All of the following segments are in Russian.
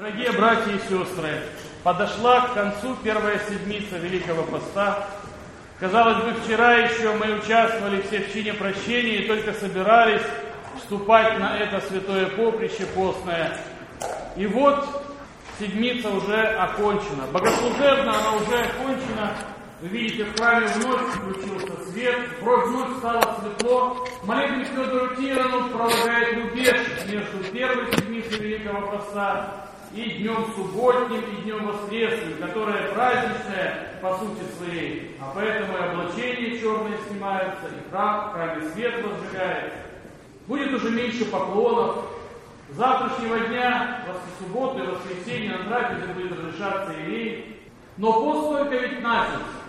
Дорогие братья и сестры, подошла к концу первая седмица Великого Поста. Казалось бы, вчера еще мы участвовали все в чине прощения и только собирались вступать на это святое поприще постное. И вот седмица уже окончена. Богослужебно она уже окончена. Вы видите, в храме вновь включился свет, вновь вновь стало светло. Молитвенник Федору Тирану пролагает рубеж между первой седмицей Великого Поста и днем субботним, и днем воскресным, которое праздничное по сути своей, а поэтому и облачения черные снимаются, и храм, храме свет возжигается. Будет уже меньше поклонов. С завтрашнего дня, в субботу и воскресенье на трапезе будет разрешаться елей. Но пост только ведь начался.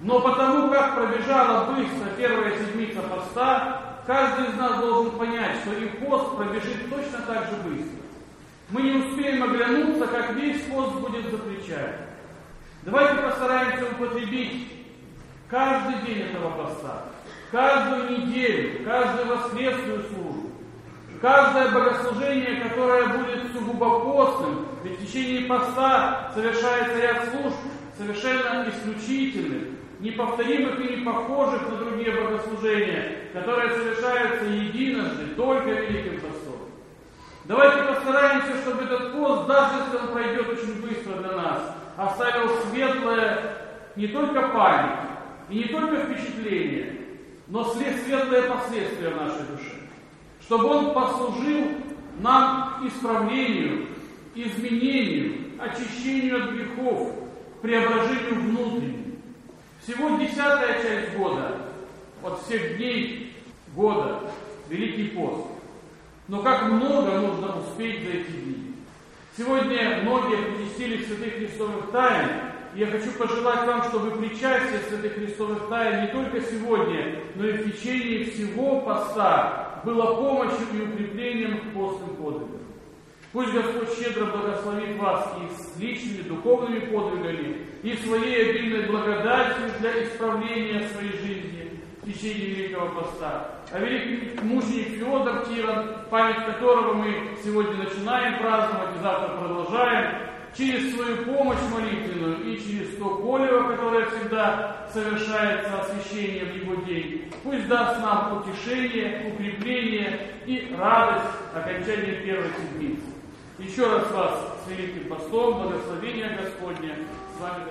Но потому как пробежала быстро первая седмица поста, каждый из нас должен понять, что и пост пробежит точно так же быстро. Мы не успеем оглянуться, как весь пост будет за плечами. Давайте постараемся употребить каждый день этого поста, каждую неделю, каждую воскресную службу, каждое богослужение, которое будет сугубо постным, ведь в течение поста совершается ряд служб совершенно исключительных, неповторимых и не похожих на другие богослужения, которые совершаются единожды, только Великим Постом. Давайте постараемся, чтобы этот пост, даже если он пройдет очень быстро для нас, оставил светлое не только память и не только впечатление, но светлое последствия в нашей душе. Чтобы он послужил нам исправлению, изменению, очищению от грехов, преображению внутреннему. Всего десятая часть года, от всех дней года, Великий пост. Но как много нужно успеть за. Сегодня многие причастились святых христовых тайн, и я хочу пожелать вам, чтобы причастие святых христовых тайн не только сегодня, но и в течение всего поста было помощью и укреплением к постным подвигам. Пусть Господь щедро благословит вас и с личными духовными подвигами, и своей обильной благодатью для исправления своей жизни, в течение Великого Поста. А великий мученик Феодор Тиран, память которого мы сегодня начинаем праздновать и завтра продолжаем, через свою помощь молитвенную и через то полево, которое всегда совершается освящением в его день, пусть даст нам утешение, укрепление и радость окончания первой седмицы. Еще раз вас с Великим Постом, благословения Господня, с вами